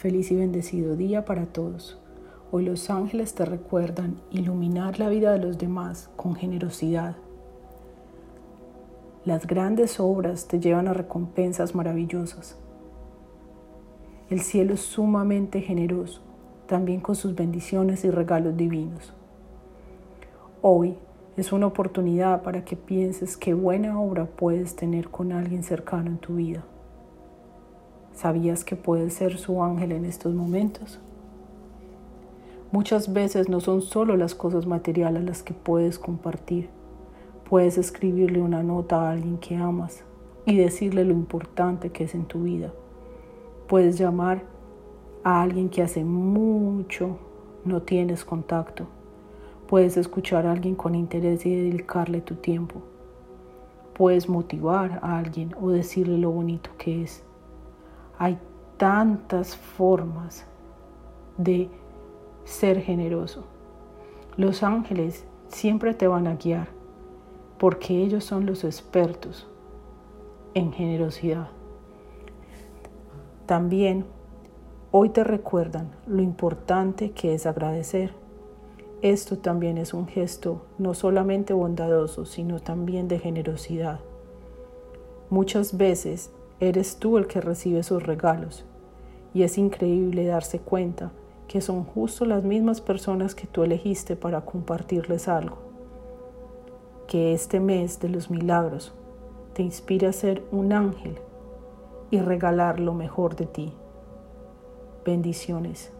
Feliz y bendecido día para todos. Hoy los ángeles te recuerdan iluminar la vida de los demás con generosidad. Las grandes obras te llevan a recompensas maravillosas. El cielo es sumamente generoso, también con sus bendiciones y regalos divinos. Hoy es una oportunidad para que pienses qué buena obra puedes tener con alguien cercano en tu vida. ¿Sabías que puedes ser su ángel en estos momentos? Muchas veces no son solo las cosas materiales las que puedes compartir. Puedes escribirle una nota a alguien que amas y decirle lo importante que es en tu vida. Puedes llamar a alguien que hace mucho no tienes contacto. Puedes escuchar a alguien con interés y dedicarle tu tiempo. Puedes motivar a alguien o decirle lo bonito que es. Hay tantas formas de ser generoso. Los ángeles siempre te van a guiar porque ellos son los expertos en generosidad. También hoy te recuerdan lo importante que es agradecer. Esto también es un gesto no solamente bondadoso, sino también de generosidad. Muchas veces Eres tú el que recibe sus regalos. Y es increíble darse cuenta que son justo las mismas personas que tú elegiste para compartirles algo. Que este mes de los milagros te inspire a ser un ángel y regalar lo mejor de ti. Bendiciones.